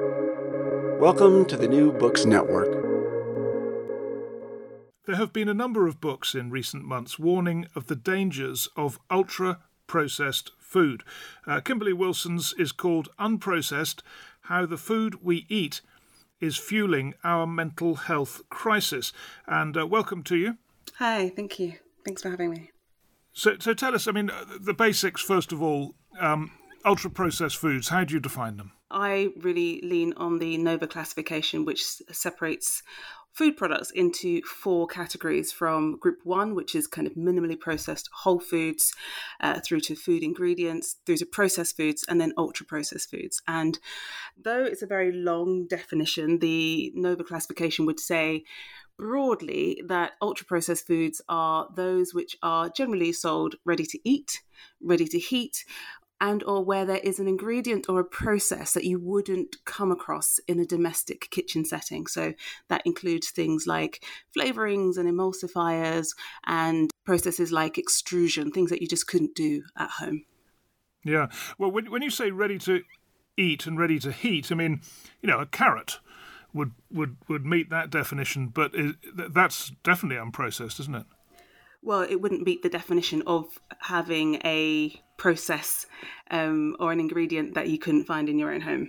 Welcome to the New Books Network. There have been a number of books in recent months warning of the dangers of ultra processed food. Uh, Kimberly Wilson's is called Unprocessed How the Food We Eat is Fueling Our Mental Health Crisis. And uh, welcome to you. Hi, thank you. Thanks for having me. So, so tell us, I mean, uh, the basics, first of all. Um, ultra processed foods, how do you define them? I really lean on the NOVA classification, which separates food products into four categories from group one, which is kind of minimally processed whole foods, uh, through to food ingredients, through to processed foods, and then ultra processed foods. And though it's a very long definition, the NOVA classification would say broadly that ultra processed foods are those which are generally sold ready to eat, ready to heat, and or where there is an ingredient or a process that you wouldn't come across in a domestic kitchen setting. So that includes things like flavorings and emulsifiers and processes like extrusion things that you just couldn't do at home. Yeah. Well when, when you say ready to eat and ready to heat i mean you know a carrot would would would meet that definition but it, that's definitely unprocessed isn't it? Well, it wouldn't meet the definition of having a process um, or an ingredient that you couldn't find in your own home.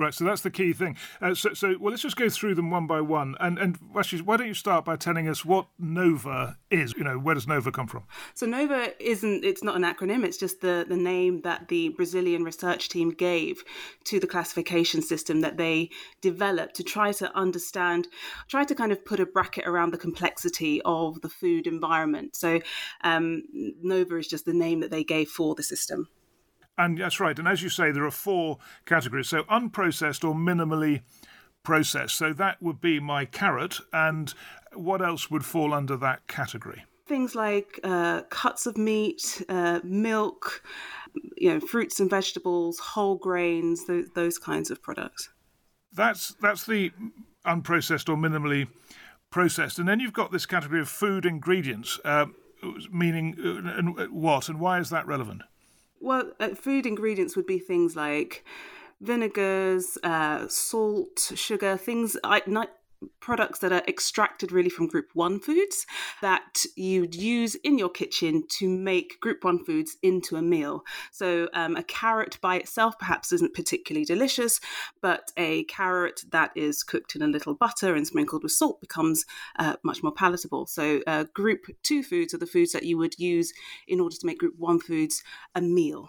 Right, so that's the key thing. Uh, so, so, well, let's just go through them one by one. And, and why don't you start by telling us what NOVA is? You know, where does NOVA come from? So, NOVA isn't, it's not an acronym, it's just the, the name that the Brazilian research team gave to the classification system that they developed to try to understand, try to kind of put a bracket around the complexity of the food environment. So, um, NOVA is just the name that they gave for the system. And that's right. And as you say, there are four categories. So unprocessed or minimally processed. So that would be my carrot. And what else would fall under that category? Things like uh, cuts of meat, uh, milk, you know, fruits and vegetables, whole grains, those, those kinds of products. That's that's the unprocessed or minimally processed, and then you've got this category of food ingredients, uh, meaning uh, and what and why is that relevant? Well, uh, food ingredients would be things like vinegars, uh, salt, sugar, things I, products that are extracted really from group one foods that you'd use in your kitchen to make group one foods into a meal. So, um, a carrot by itself perhaps isn't particularly delicious, but a carrot that is cooked in a little butter and sprinkled with salt becomes uh, much more palatable. So, uh, group two foods are the foods that you would use in order to make group one foods a meal.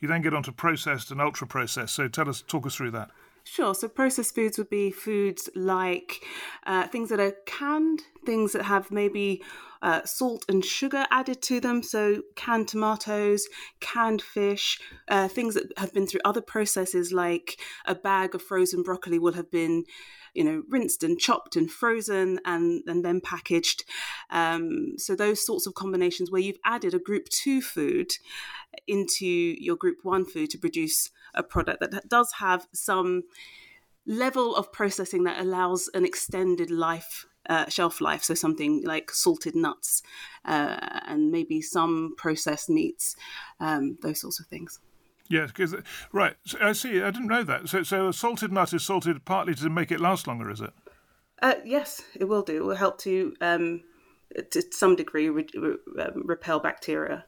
You then get on to processed and ultra processed. So, tell us, talk us through that. Sure. So processed foods would be foods like uh, things that are canned, things that have maybe uh, salt and sugar added to them. So canned tomatoes, canned fish, uh, things that have been through other processes, like a bag of frozen broccoli will have been you know, rinsed and chopped and frozen and, and then packaged. Um, so those sorts of combinations where you've added a group two food into your group one food to produce a product that does have some level of processing that allows an extended life uh, shelf life so something like salted nuts uh, and maybe some processed meats um, those sorts of things Yes, because right. So I see. I didn't know that. So, so a salted nut is salted partly to make it last longer, is it? Uh, yes, it will do. It will help to, um, to some degree, re- re- um, repel bacteria.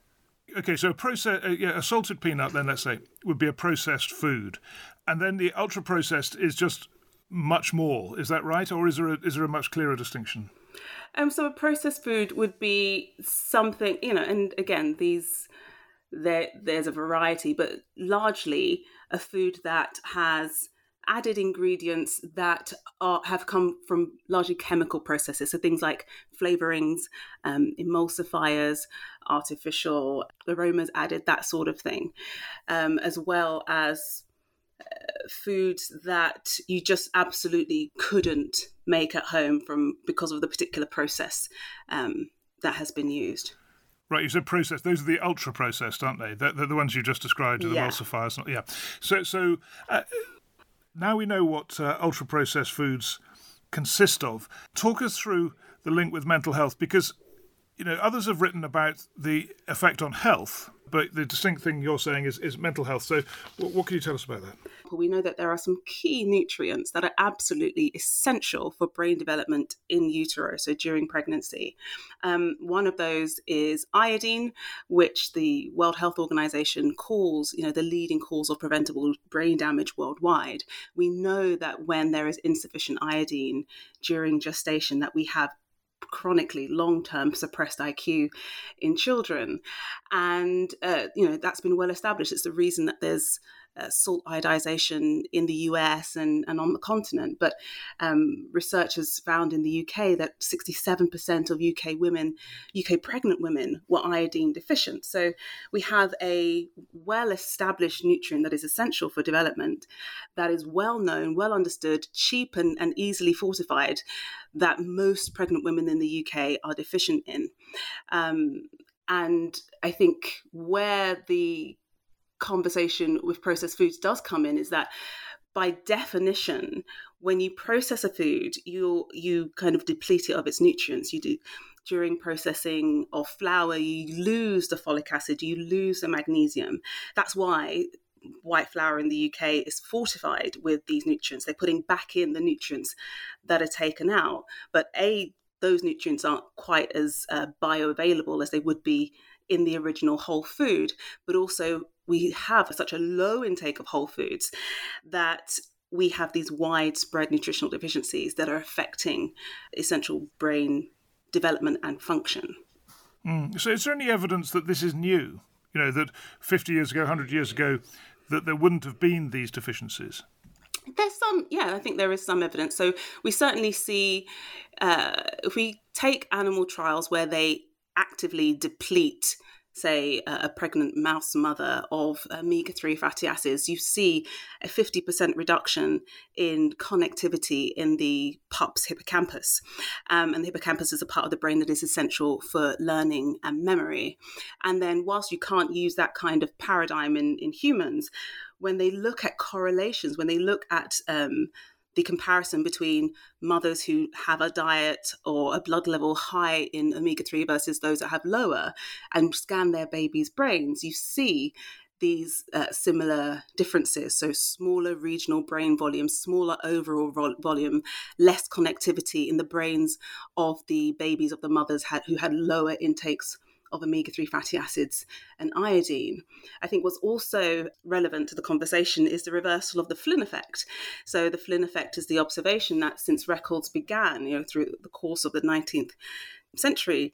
Okay, so a process, uh, yeah, a salted peanut, then let's say, would be a processed food, and then the ultra processed is just much more. Is that right, or is there a, is there a much clearer distinction? Um, so a processed food would be something, you know, and again, these there there's a variety, but largely a food that has added ingredients that are, have come from largely chemical processes. So things like flavorings, um, emulsifiers, artificial aromas added, that sort of thing, um, as well as uh, foods that you just absolutely couldn't make at home from because of the particular process um, that has been used. Right, you said processed. Those are the ultra processed, aren't they? They're, they're the ones you just described, the yeah. emulsifiers. Yeah. So, so uh, now we know what uh, ultra processed foods consist of. Talk us through the link with mental health because you know, others have written about the effect on health, but the distinct thing you're saying is, is mental health. So, what, what can you tell us about that? Well, we know that there are some key nutrients that are absolutely essential for brain development in utero, so during pregnancy. Um, one of those is iodine, which the World Health Organization calls, you know, the leading cause of preventable brain damage worldwide. We know that when there is insufficient iodine during gestation, that we have chronically long-term suppressed IQ in children, and uh, you know that's been well established. It's the reason that there's uh, salt iodization in the US and, and on the continent. But um, researchers found in the UK that 67% of UK women, UK pregnant women, were iodine deficient. So we have a well established nutrient that is essential for development, that is well known, well understood, cheap, and, and easily fortified, that most pregnant women in the UK are deficient in. Um, and I think where the conversation with processed foods does come in is that by definition, when you process a food, you you kind of deplete it of its nutrients. You do during processing of flour, you lose the folic acid, you lose the magnesium. That's why white flour in the UK is fortified with these nutrients. They're putting back in the nutrients that are taken out, but a those nutrients aren't quite as uh, bioavailable as they would be in the original whole food, but also we have such a low intake of whole foods that we have these widespread nutritional deficiencies that are affecting essential brain development and function. Mm. So, is there any evidence that this is new? You know, that 50 years ago, 100 years ago, that there wouldn't have been these deficiencies? There's some, yeah, I think there is some evidence. So, we certainly see uh, if we take animal trials where they actively deplete say, a pregnant mouse mother of omega 3 fatty acids, you see a 50% reduction in connectivity in the pup's hippocampus. Um, and the hippocampus is a part of the brain that is essential for learning and memory. And then, whilst you can't use that kind of paradigm in, in humans, when they look at correlations, when they look at um, the comparison between mothers who have a diet or a blood level high in omega 3 versus those that have lower and scan their babies' brains, you see these uh, similar differences. So, smaller regional brain volume, smaller overall vo- volume, less connectivity in the brains of the babies of the mothers had, who had lower intakes of omega 3 fatty acids and iodine. I think what's also relevant to the conversation is the reversal of the Flynn effect. So, the Flynn effect is the observation that since records began, you know, through the course of the 19th century,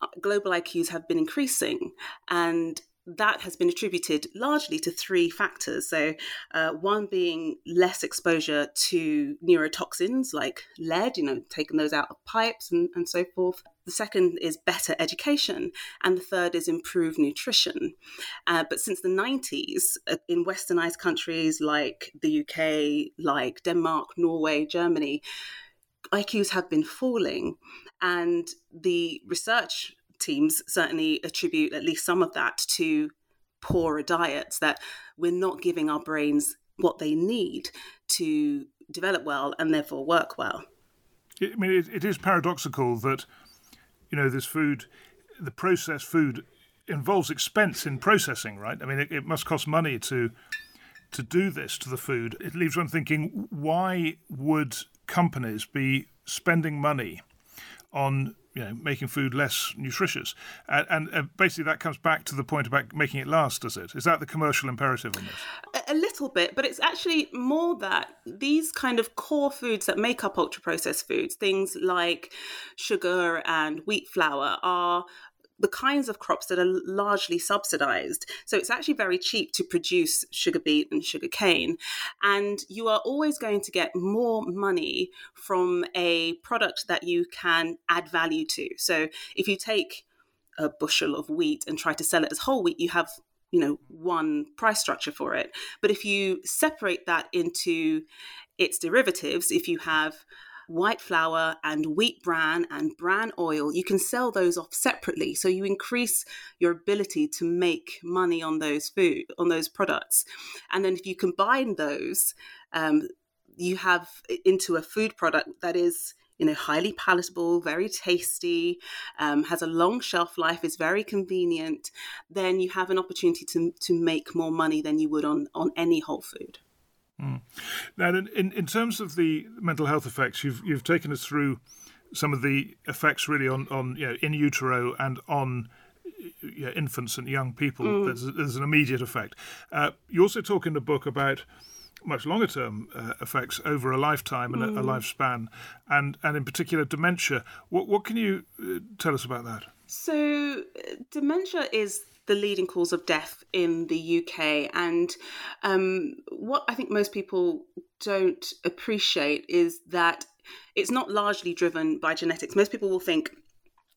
uh, global IQs have been increasing. And that has been attributed largely to three factors. So, uh, one being less exposure to neurotoxins like lead, you know, taking those out of pipes and, and so forth. The second is better education. And the third is improved nutrition. Uh, but since the 90s, uh, in westernized countries like the UK, like Denmark, Norway, Germany, IQs have been falling. And the research teams certainly attribute at least some of that to poorer diets, that we're not giving our brains what they need to develop well and therefore work well. I mean, it, it is paradoxical that, you know, this food, the processed food involves expense in processing, right? I mean, it, it must cost money to to do this to the food. It leaves one thinking, why would companies be spending money on you know making food less nutritious and, and uh, basically that comes back to the point about making it last does it is that the commercial imperative on this a, little bit but it's actually more that these kind of core foods that make up ultra processed foods things like sugar and wheat flour are the kinds of crops that are largely subsidized. So it's actually very cheap to produce sugar beet and sugar cane. And you are always going to get more money from a product that you can add value to. So if you take a bushel of wheat and try to sell it as whole wheat, you have you know one price structure for it but if you separate that into its derivatives if you have white flour and wheat bran and bran oil, you can sell those off separately. So you increase your ability to make money on those food, on those products. And then if you combine those, um, you have into a food product that is you know, highly palatable, very tasty, um, has a long shelf life, is very convenient, then you have an opportunity to, to make more money than you would on, on any whole food. Mm. Now, in, in terms of the mental health effects, you've you've taken us through some of the effects really on, on you know in utero and on infants and young people. Mm. There's, there's, an immediate effect. Uh, you also talk in the book about much longer term uh, effects over a lifetime and mm. a, a, mm. lifespan, and and in particular dementia. What what can you uh, tell us about that? So, uh, dementia is the leading cause of death in the UK. And um, what I think most people don't appreciate is that it's not largely driven by genetics. Most people will think,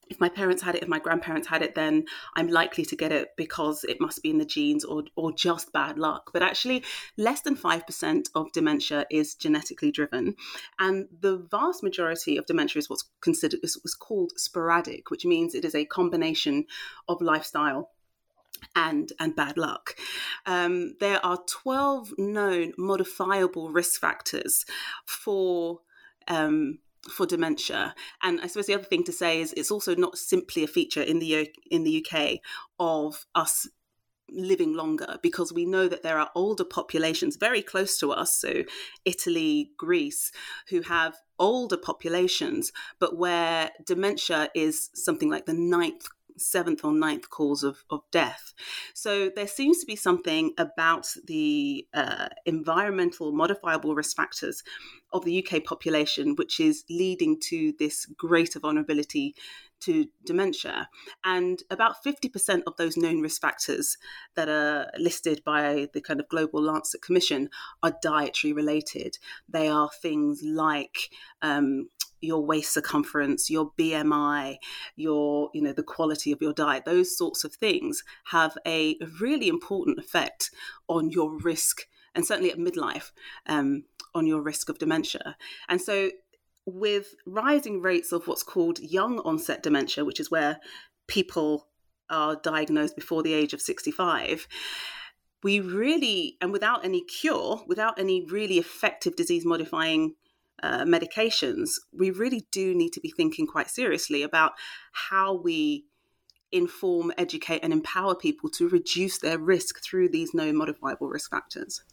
if my parents had it, if my grandparents had it, then I'm likely to get it because it must be in the genes or, or just bad luck. But actually, less than 5% of dementia is genetically driven. And the vast majority of dementia is what's considered, is what's called sporadic, which means it is a combination of lifestyle and and bad luck. Um, there are 12 known modifiable risk factors for um, for dementia. And I suppose the other thing to say is it's also not simply a feature in the in the UK of us living longer because we know that there are older populations very close to us so Italy Greece who have older populations but where dementia is something like the ninth seventh or ninth cause of, of death. So there seems to be something about the uh, environmental modifiable risk factors of the UK population which is leading to this greater vulnerability to dementia. And about 50% of those known risk factors that are listed by the kind of Global Lancet Commission are dietary related. They are things like um, your waist circumference, your BMI, your, you know, the quality of your diet, those sorts of things have a really important effect on your risk and certainly at midlife um, on your risk of dementia. And so with rising rates of what's called young onset dementia, which is where people are diagnosed before the age of 65, we really, and without any cure, without any really effective disease modifying uh, medications, we really do need to be thinking quite seriously about how we inform, educate, and empower people to reduce their risk through these no modifiable risk factors.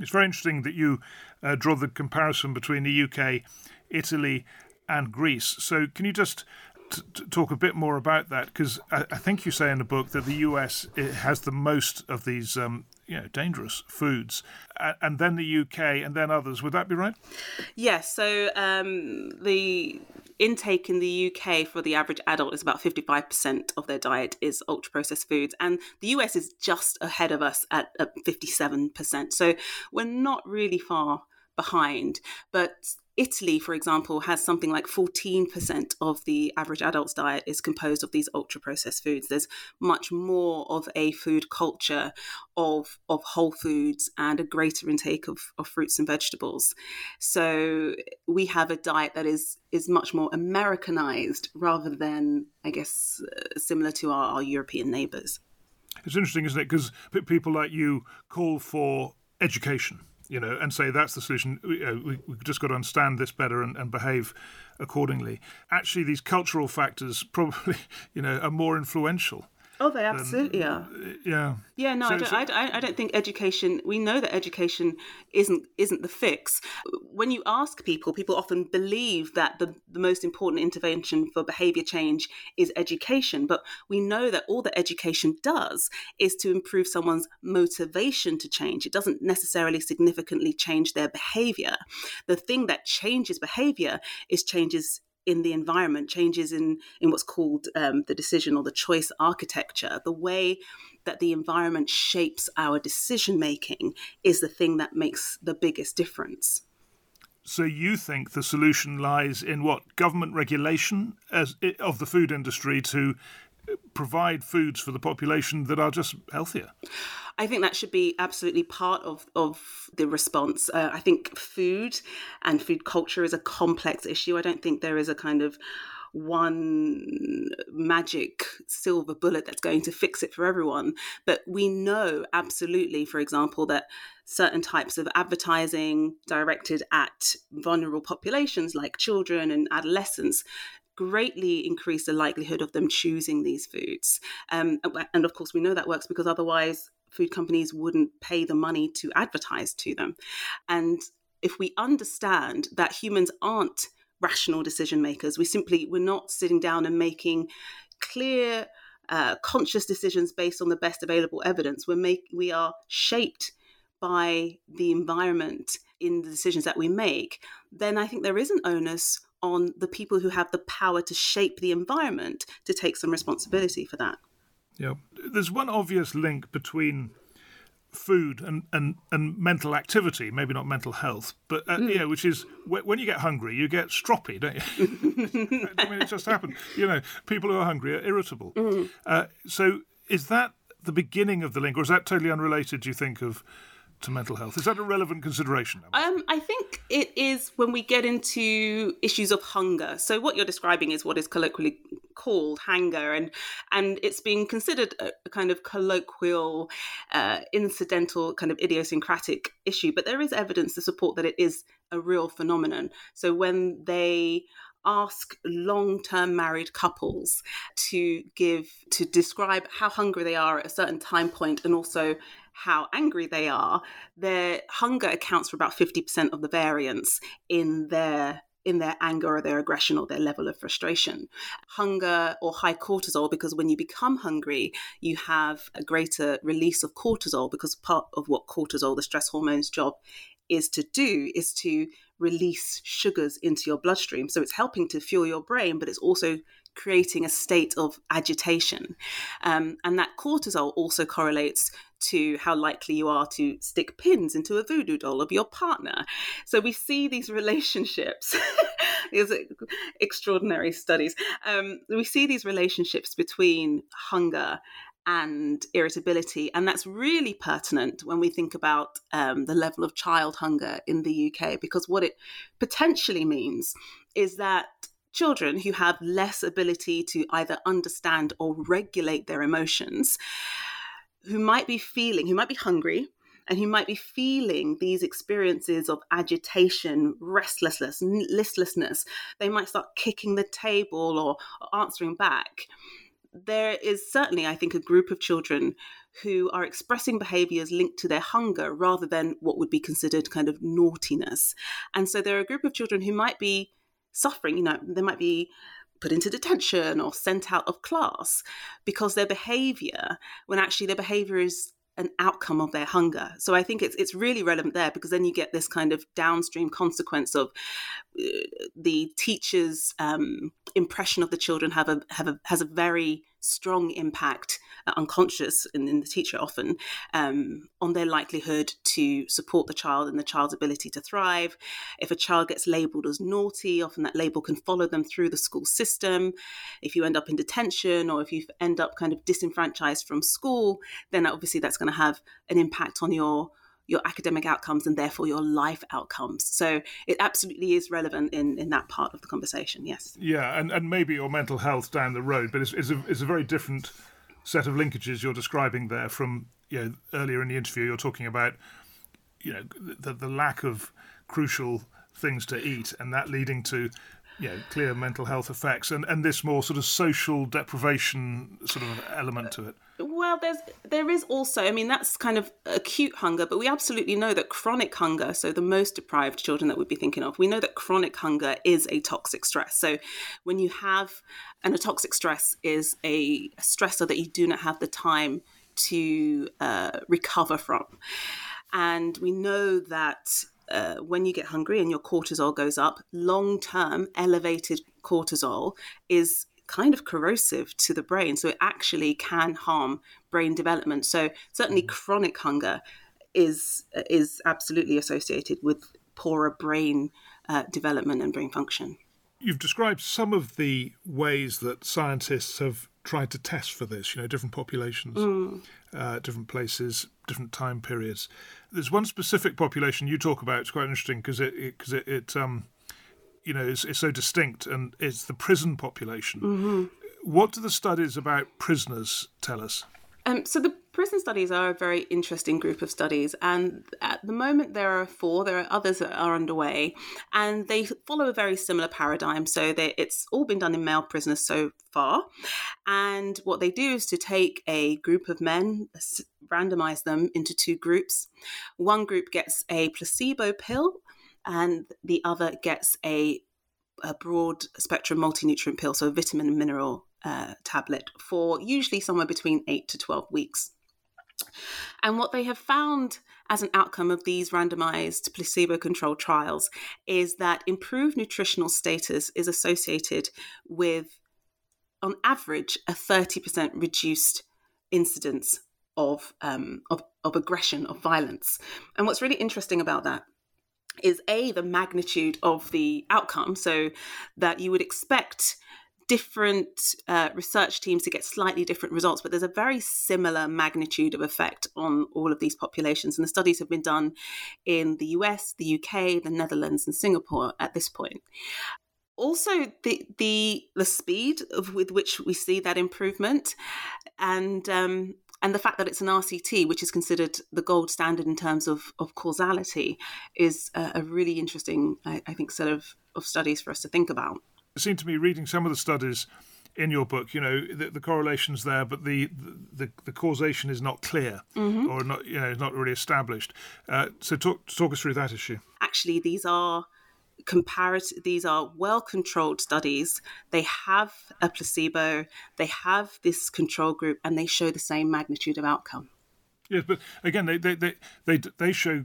It's very interesting that you uh, draw the comparison between the UK, Italy, and Greece. So, can you just t- t- talk a bit more about that? Because I-, I, think you say in the book that the US has the most of these um, you know, dangerous foods, and then the UK, and then others. Would that be right? Yes. So um, the intake in the UK for the average adult is about 55% of their diet is ultra processed foods. And the US is just ahead of us at, at 57%. So we're not really far behind. But Italy, for example, has something like 14% of the average adult's diet is composed of these ultra processed foods. There's much more of a food culture of, of whole foods and a greater intake of, of fruits and vegetables. So we have a diet that is, is much more Americanized rather than, I guess, uh, similar to our, our European neighbors. It's interesting, isn't it? Because people like you call for education you know, and say that's the solution. We, uh, we, have just got to understand this better and, and behave accordingly. Actually, these cultural factors probably, you know, are more influential Oh, they absolutely uh, are. Yeah. Yeah. No, so, I, don't, so, I, I don't think education. We know that education isn't isn't the fix. When you ask people, people often believe that the the most important intervention for behaviour change is education. But we know that all that education does is to improve someone's motivation to change. It doesn't necessarily significantly change their behaviour. The thing that changes behaviour is changes in the environment, changes in in what's called um, the decision or the choice architecture, the way that the environment shapes our decision making is the thing that makes the biggest difference. So you think the solution lies in what government regulation as of the food industry to provide foods for the population that are just healthier? I think that should be absolutely part of, of the response. Uh, I think food and food culture is a complex issue. I don't think there is a kind of one magic silver bullet that's going to fix it for everyone. But we know absolutely, for example, that certain types of advertising directed at vulnerable populations like children and adolescents greatly increase the likelihood of them choosing these foods. Um, and of course, we know that works because otherwise, food companies wouldn't pay the money to advertise to them. And if we understand that humans aren't rational decision makers, we simply we're not sitting down and making clear, uh, conscious decisions based on the best available evidence. We're make we are shaped by the environment in the decisions that we make. Then I think there is an onus on the people who have the power to shape the environment to take some responsibility for that. Yeah. There's one obvious link between food and, and, and mental activity, maybe not mental health, but uh, mm. yeah, which is when you get hungry, you get stroppy, don't you? I mean, it just happens. You know, people who are hungry are irritable. Mm. Uh, so is that the beginning of the link, or is that totally unrelated? Do you think of to mental health? Is that a relevant consideration? Um, I think it is when we get into issues of hangry. So what you're describing is what is colloquially called hunger, and and it's being considered a, a kind of colloquial, uh, incidental, kind of idiosyncratic issue. But there is evidence to support that it is a real phenomenon. So when they ask long-term married couples to give to describe how hungry they are at a certain time point and also how angry they are, their hunger accounts for about 50% of the variance in their in their anger or their aggression or their level of frustration. Hunger or high cortisol, because when you become hungry, you have a greater release of cortisol, because part of what cortisol, the stress hormone's job, is to do is to release sugars into your bloodstream. So it's helping to fuel your brain, but it's also creating a state of agitation. Um, and that cortisol also correlates to how likely you are to stick pins into a voodoo doll of your partner. So we see these relationships, these extraordinary studies. Um, we see these relationships between hunger and irritability. And that's really pertinent when we think about um, the level of child hunger in the UK, because what it potentially means is that children who have less ability to either understand or regulate their emotions, who might be feeling, who might be hungry, and who might be feeling these experiences of agitation, restlessness, listlessness, they might start kicking the table or, or answering back. There is certainly, I think, a group of children who are expressing behaviors linked to their hunger rather than what would be considered kind of naughtiness. And so there are a group of children who might be suffering. You know, they might be put into detention or sent out of class because their behavior, when actually their behavior is an outcome of their hunger. So I think it's it's really relevant there because then you get this kind of downstream consequence of uh, the teacher's um, impression of the children have a have a has a very strong impact, uh, unconscious in, in, the teacher often, um, on their likelihood to support the child and the child's ability to thrive. If a child gets labelled as naughty, often that label can follow them through the school system. If you end up in detention or if you end up kind of disenfranchised from school, then obviously that's going to have an impact on your your academic outcomes and therefore your life outcomes. So it absolutely is relevant in, in that part of the conversation, yes. Yeah, and, and maybe your mental health down the road, but it's, it's, a, it's a very different set of linkages you're describing there from you know, earlier in the interview, you're talking about you know the, the lack of crucial things to eat and that leading to you know, clear mental health effects and, and this more sort of social deprivation sort of element to it. Well, there's there is also, I mean, that's kind of acute hunger, but we absolutely know that chronic hunger, so the most deprived children that we'd be thinking of, we know that chronic hunger is a toxic stress. So when you have, and a toxic stress is a stressor that you do not have the time to uh, recover from. And we know that uh, when you get hungry and your cortisol goes up, long term elevated cortisol is kind of corrosive to the brain. So it actually can harm brain development. So certainly mm. chronic hunger is is absolutely associated with poorer brain uh, development and brain function. You've described some of the ways that scientists have tried to test for this, you know, different populations, mm. uh, different places, different time periods. There's one specific population you talk about. It's quite interesting because it because it, it, it um, you know is, is so distinct, and it's the prison population. Mm-hmm. What do the studies about prisoners tell us? Um, so the prison studies are a very interesting group of studies, and at the moment there are four. There are others that are underway, and they follow a very similar paradigm. So they, it's all been done in male prisoners so far, and what they do is to take a group of men, randomize them into two groups. One group gets a placebo pill, and the other gets a a broad spectrum multi nutrient pill, so a vitamin and mineral uh, tablet, for usually somewhere between 8 to 12 weeks. And what they have found as an outcome of these randomized placebo controlled trials is that improved nutritional status is associated with, on average, a 30% reduced incidence of, um, of, of aggression, of violence. And what's really interesting about that is a the magnitude of the outcome so that you would expect different uh, research teams to get slightly different results but there's a very similar magnitude of effect on all of these populations and the studies have been done in the US the UK the Netherlands and Singapore at this point. Also the the the speed of, with which we see that improvement and um, and the fact that it's an RCT, which is considered the gold standard in terms of, of causality, is a, a really interesting, I, I, think, set of, of studies for us to think about. It seemed to me reading some of the studies in your book, you know, the, the correlation's there, but the, the, the causation is not clear mm-hmm. or not, you know, not really established. Uh, so talk, talk us through that issue. Actually, these are comparative these are well controlled studies. They have a placebo they have this control group and they show the same magnitude of outcome. Yes but again they they they they, they show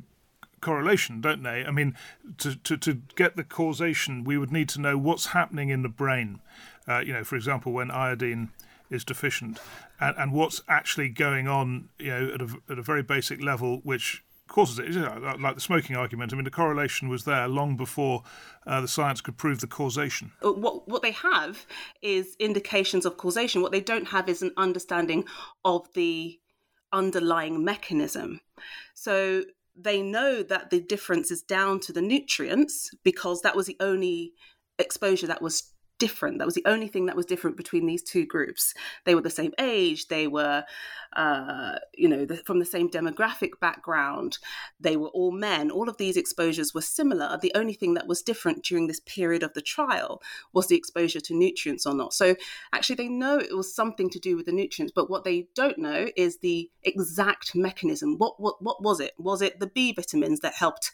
correlation don't they? I mean to, to to get the causation we would need to know what's happening in the brain. Uh, you know for example when iodine is deficient and, and what's actually going on you know at a, at a very basic level which causes it. Like the smoking argument. I mean, the correlation was there long before uh, the science could prove the causation. Uh, what what they have is indications of causation. What they don't have is an understanding of the underlying mechanism. So they know that the difference is down to the nutrients because that was the only exposure that was different. That was the only thing that was different between these two groups. They were the same age. They were, uh, you know, the, from the same demographic background. They were all men. All of these exposures were similar. The only thing that was different during this period of the trial was the exposure to nutrients or not. So actually, they know it was something to do with the nutrients, but what they don't know is the exact mechanism. What what what was it? Was it the B vitamins that helped?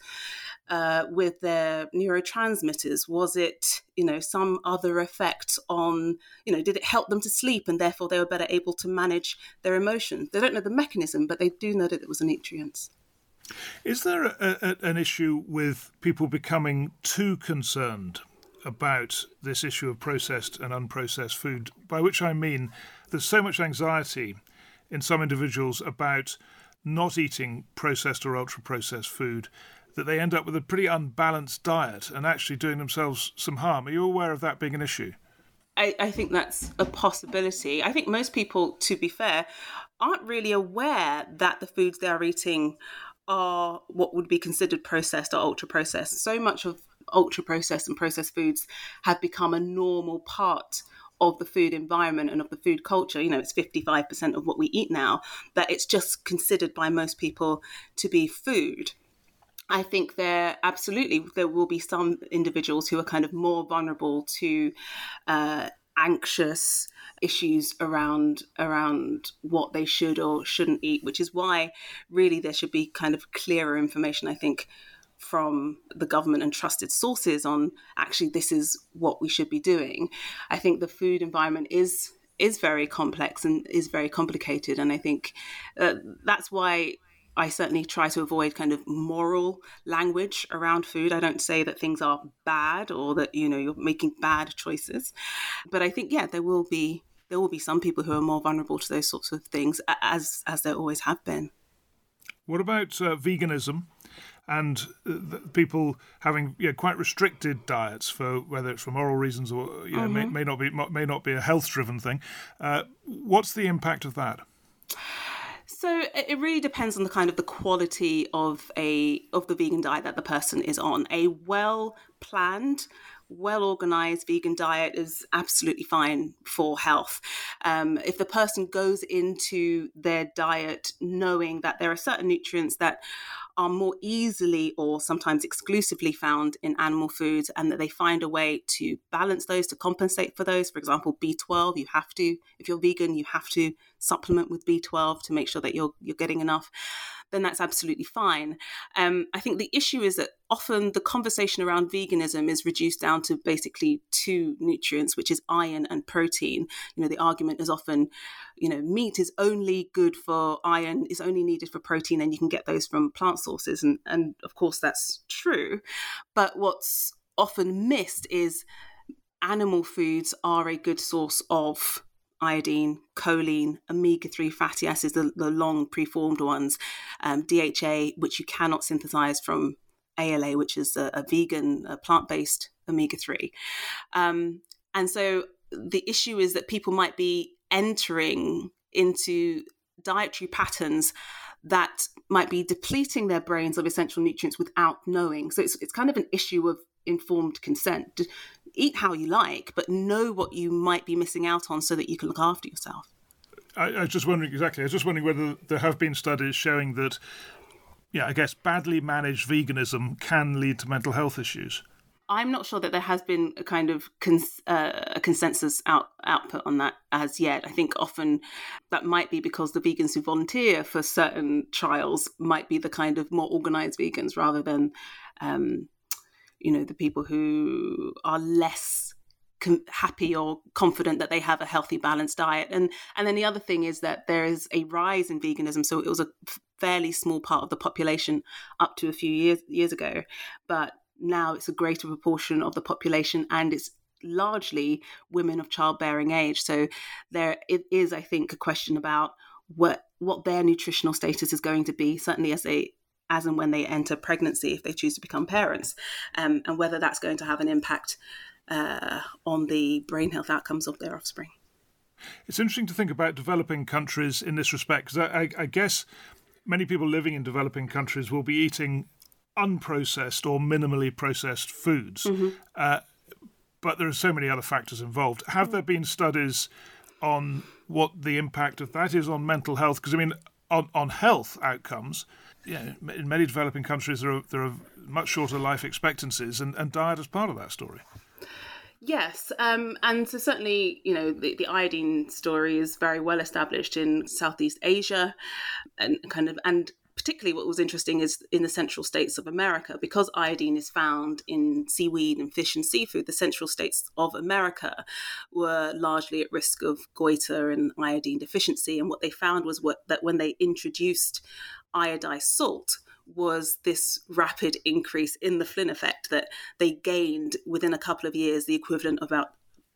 Uh, with their neurotransmitters? Was it, you know, some other effect on, you know, did it help them to sleep and therefore they were better able to manage their emotions? They don't know the mechanism, but they do know that it was a nutrients. Is there a, a, an issue with people becoming too concerned about this issue of processed and unprocessed food? By which I mean there's so much anxiety in some individuals about not eating processed or ultra processed food that they end up with a pretty unbalanced diet and actually doing themselves some harm. Are you aware of that being an issue? I, I, think that's a possibility. I think most people, to be fair, aren't really aware that the foods they are eating are what would be considered processed or ultra processed. So much of ultra processed and processed foods have become a normal part of the food environment and of the food culture. You know, it's 55% of what we eat now, that it's just considered by most people to be food. I think there absolutely there will be some individuals who are kind of more vulnerable to uh, anxious issues around around what they should or shouldn't eat, which is why really there should be kind of clearer information. I think from the government and trusted sources on actually this is what we should be doing. I think the food environment is is very complex and is very complicated, and I think uh, that's why I certainly try to avoid kind of moral language around food. I don't say that things are bad or that you know you're making bad choices, but I think yeah, there will be there will be some people who are more vulnerable to those sorts of things, as as there always have been. What about uh, veganism? and uh, people having you know, quite restricted diets for whether it's for moral reasons or you know, mm-hmm. may, may, not be may not be a health driven thing. Uh, what's the impact of that? So it really depends on the kind of the quality of a of the vegan diet that the person is on. A well planned, well organized vegan diet is absolutely fine for health. Um, if the person goes into their diet knowing that there are certain nutrients that are more easily or sometimes exclusively found in animal foods and that they find a way to balance those to compensate for those for example b12 you have to if you're vegan you have to supplement with b12 to make sure that you're you're getting enough then that's absolutely fine. Um, I think the issue is that often the conversation around veganism is reduced down to basically two nutrients, which is iron and protein. You know, the argument is often, you know, meat is only good for iron, is only needed for protein, and you can get those from plant sources. And, and of course, that's true. But what's often missed is animal foods are a good source of iodine, choline, omega 3 fatty acids, the, the long preformed ones, um, DHA, which you cannot synthesize from ALA, which is a, a vegan, plant based omega 3. Um, and so the issue is that people might be entering into dietary patterns that might be depleting their brains of essential nutrients without knowing. So it's, it's kind of an issue of informed consent eat how you like, but know what you might be missing out on so that you can look after yourself. I, I was just wondering exactly. I was just wondering whether there have been studies showing that, yeah, I guess badly managed veganism can lead to mental health issues. I'm not sure that there has been a kind of cons- uh, a consensus out- output on that as yet. I think often that might be because the vegans who volunteer for certain trials might be the kind of more organized vegans rather than um, you know the people who are less com- happy or confident that they have a healthy balanced diet. And and then the other thing is that there is a rise in veganism. So it was a fairly small part of the population up to a few years years ago. But now it's a greater proportion of the population and it's largely women of childbearing age. So there it is i think a question about what what their nutritional status is going to be certainly as they as and when they enter pregnancy if they choose to become parents, um, and whether that's going to have an impact uh, on the brain health outcomes of their offspring. It's interesting to think about developing countries in this respect because I, I, I guess many people living in developing countries will be eating unprocessed or minimally processed foods. Mm-hmm. Uh, but there are so many other factors involved. Have there been studies on what the impact of that is on mental health? Because I mean, on, on health outcomes, yeah, in many developing countries, there are, there are much shorter life expectancies, and, and diet is part of that story. Yes, um, and so certainly, you know, the, the iodine story is very well established in Southeast Asia, and kind of, and particularly what was interesting is in the central states of America, because iodine is found in seaweed and fish and seafood, the central states of America were largely at risk of goiter and iodine deficiency. And what they found was what, that when they introduced iodized salt was this rapid increase in the Flynn effect that they gained within a couple of years the equivalent of about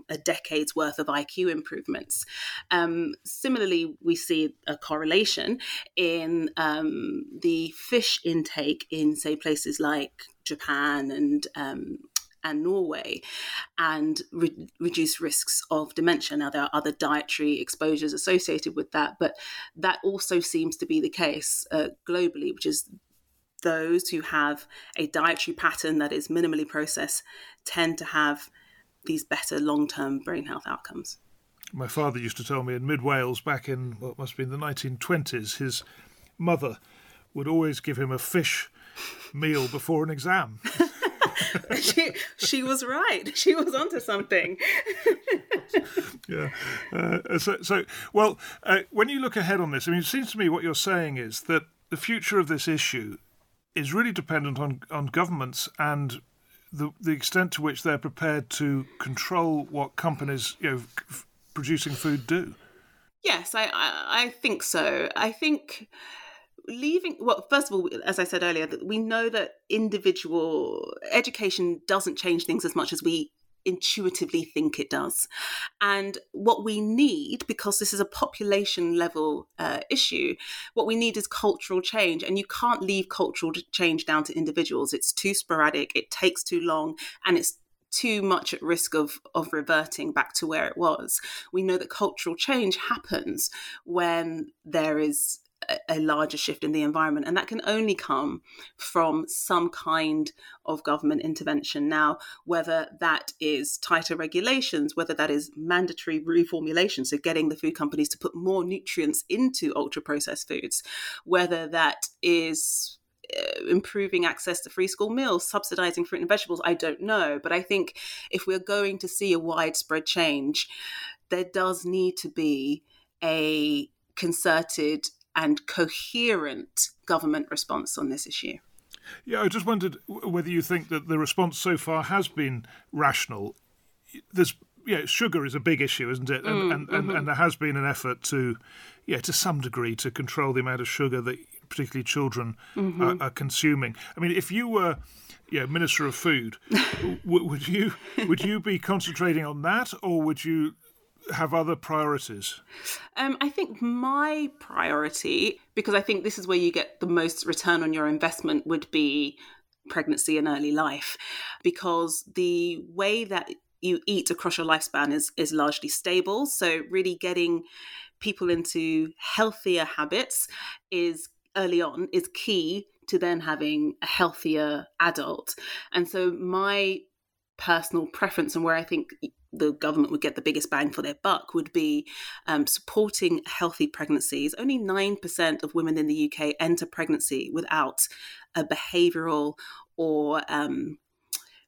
a decade's worth of IQ improvements. Um, similarly, we see a correlation in um, the fish intake in, say, places like Japan and um, and Norway and re- reduce risks of dementia. Now, there are other dietary exposures associated with that, but that also seems to be the case uh, globally, which is those who have a dietary pattern that is minimally processed tend to have these better long term brain health outcomes. My father used to tell me in mid Wales back in what must have been the 1920s, his mother would always give him a fish meal before an exam. she, she was right. She was onto something. yeah. Uh, so, so, well, uh, when you look ahead on this, I mean, it seems to me what you're saying is that the future of this issue is really dependent on, on governments and the, the extent to which they're prepared to control what companies, you know, f- producing food do. Yes, I, I, I think so. I think leaving well first of all as i said earlier we know that individual education doesn't change things as much as we intuitively think it does. And what we need, because this is a population level uh, issue, what we need is cultural change. And you can't leave cultural change down to individuals. It's too sporadic, it takes too long, and it's too much at risk of, of reverting back to where it was. We know that cultural change happens when there is a larger shift in the environment. And that can only come from some kind of government intervention. Now, whether that is tighter regulations, whether that is mandatory reformulation, so getting the food companies to put more nutrients into ultra processed foods, whether that is uh, improving access to free school meals, subsidizing fruit and vegetables, I don't know. But I think if we're going to see a widespread change, there does need to be a concerted and coherent government response on this issue. Yeah, I just wondered whether you think that the response so far has been rational. There's yeah, sugar is a big issue, isn't it? And, mm, and, mm-hmm. and, and, there has been an effort to, yeah, to some degree, to control the amount of sugar that particularly children mm-hmm. are, are, consuming. I mean, if you were, yeah, Minister of Food, w- would you would you be concentrating on that, or would you have other priorities? Um, I think my priority, because I think this is where you get the most return on your investment, would be pregnancy and early life, because the way that you eat across your lifespan is is largely stable. So really getting people into healthier habits is early on is key to then having a healthier adult. And so my personal preference and where I think the government would get the biggest bang for their buck would be um, supporting healthy pregnancies. Only 9% of women in the UK enter pregnancy without a behavioral or um,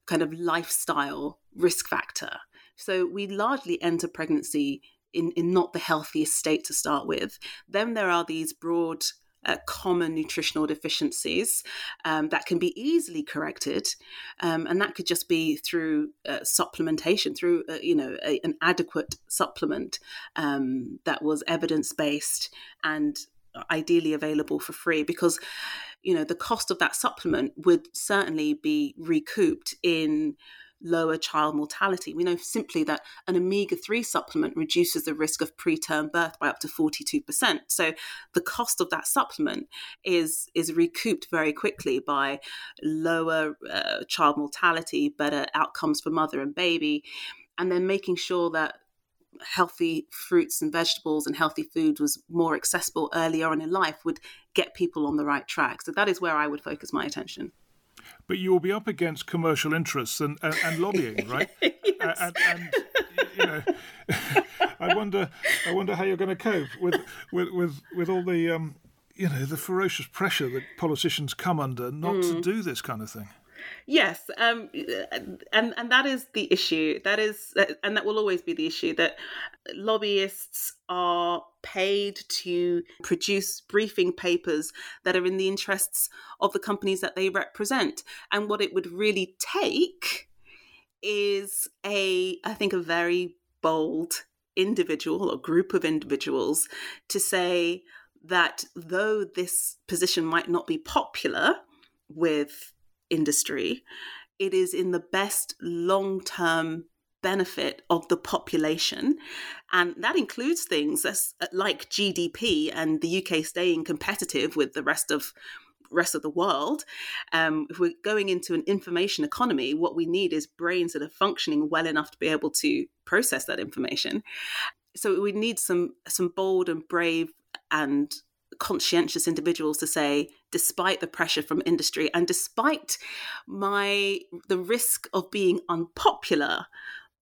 kind of lifestyle risk factor. So we largely enter pregnancy in, in not the healthiest state to start with. Then there are these broad uh, common nutritional deficiencies um, that can be easily corrected, um, and that could just be through uh, supplementation, through uh, you know a, an adequate supplement um, that was evidence based and ideally available for free because you know the cost of that supplement would certainly be recouped in lower child mortality. We know simply that an omega 3 supplement reduces the risk of preterm birth by up to 42%. So the cost of that supplement is, is recouped very quickly by lower uh, child mortality, better outcomes for mother and baby, and then making sure that healthy fruits and vegetables and healthy food was more accessible earlier on in life would get people on the right track. So that is where I would focus my attention but you will be up against commercial interests and, and, and lobbying, right? yes. and, and, you know, I wonder, I wonder how you're going to cope with with with, with all the um, you know the ferocious pressure that politicians come under not mm. to do this kind of thing. Yes, um, and and that is the issue. That is, and that will always be the issue that lobbyists are paid to produce briefing papers that are in the interests of the companies that they represent. And what it would really take is a, I think, a very bold individual or group of individuals to say that though this position might not be popular with industry, it is in the best long term benefit of the population. And that includes things like GDP and the UK staying competitive with the rest of rest of the world. Um, if we're going into an information economy, what we need is brains that are functioning well enough to be able to process that information. So we need some some bold and brave and conscientious individuals to say despite the pressure from industry and despite my the risk of being unpopular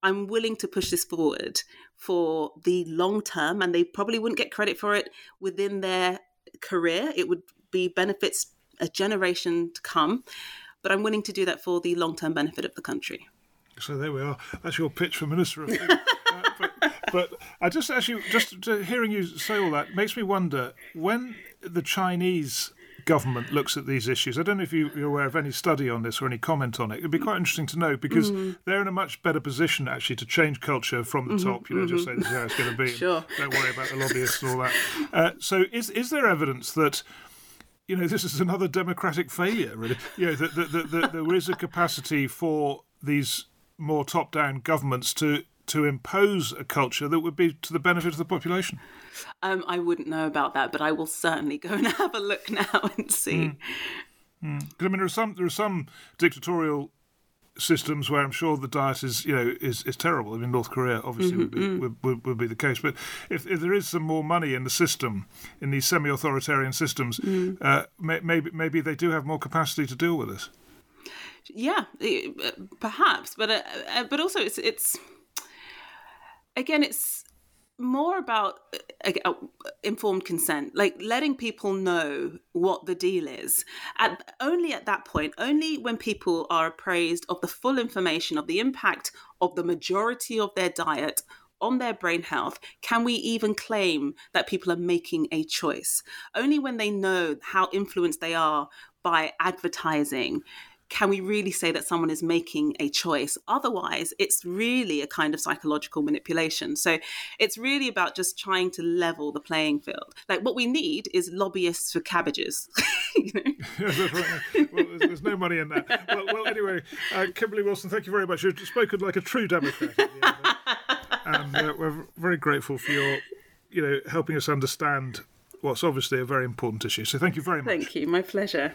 i'm willing to push this forward for the long term and they probably wouldn't get credit for it within their career. It would be benefits a generation to come but i'm willing to do that for the long term benefit of the country. So there we are. That's your pitch for minister of uh, but, but I just actually just hearing you say all that makes me wonder when the Chinese government looks at these issues. I don't know if you, are aware of any study on this or any comment on it. It'd be quite interesting to know because mm-hmm. they're in a much better position actually to change culture from the mm-hmm, top. You know, mm-hmm. just say this is how it's going to be. sure. Don't worry about the lobbyists and all that. Uh, so, is is there evidence that? You know, this is another democratic failure, really. You know, that, that, that, that there is a capacity for these more top-down governments to to impose a culture that would be to the benefit of the population? Um, I wouldn't know about that, but I will certainly go and have a look now and see. Mm. Mm. I mean, there are some there are some dictatorial systems where I'm sure the diet is you know is, is terrible. I mean, North Korea obviously would, be, would, would, would be the case. But if, if there is some more money in the system in these semi-authoritarian systems, uh, may, maybe maybe they do have more capacity to deal with this. Yeah, eh, perhaps, but uh, uh, but also it's it's again it's more about uh, uh, informed consent like letting people know what the deal is. At only at that point only when people are appraised of the full information of the impact of the majority of their diet on their brain health can we even claim that people are making a choice? Only when they know how influenced they are by advertising can we really say that someone is making a choice? Otherwise, it's really a kind of psychological manipulation. So it's really about just trying to level the playing field. Like what we need is lobbyists for cabbages. you know? well, there's, there's, no money in that. Well, well anyway, uh, Kimberly Wilson, thank you very much. You've spoken like a true Democrat. and uh, we're very grateful for your, you know, helping us understand what's obviously a very important issue. So thank you very much. Thank you. My pleasure.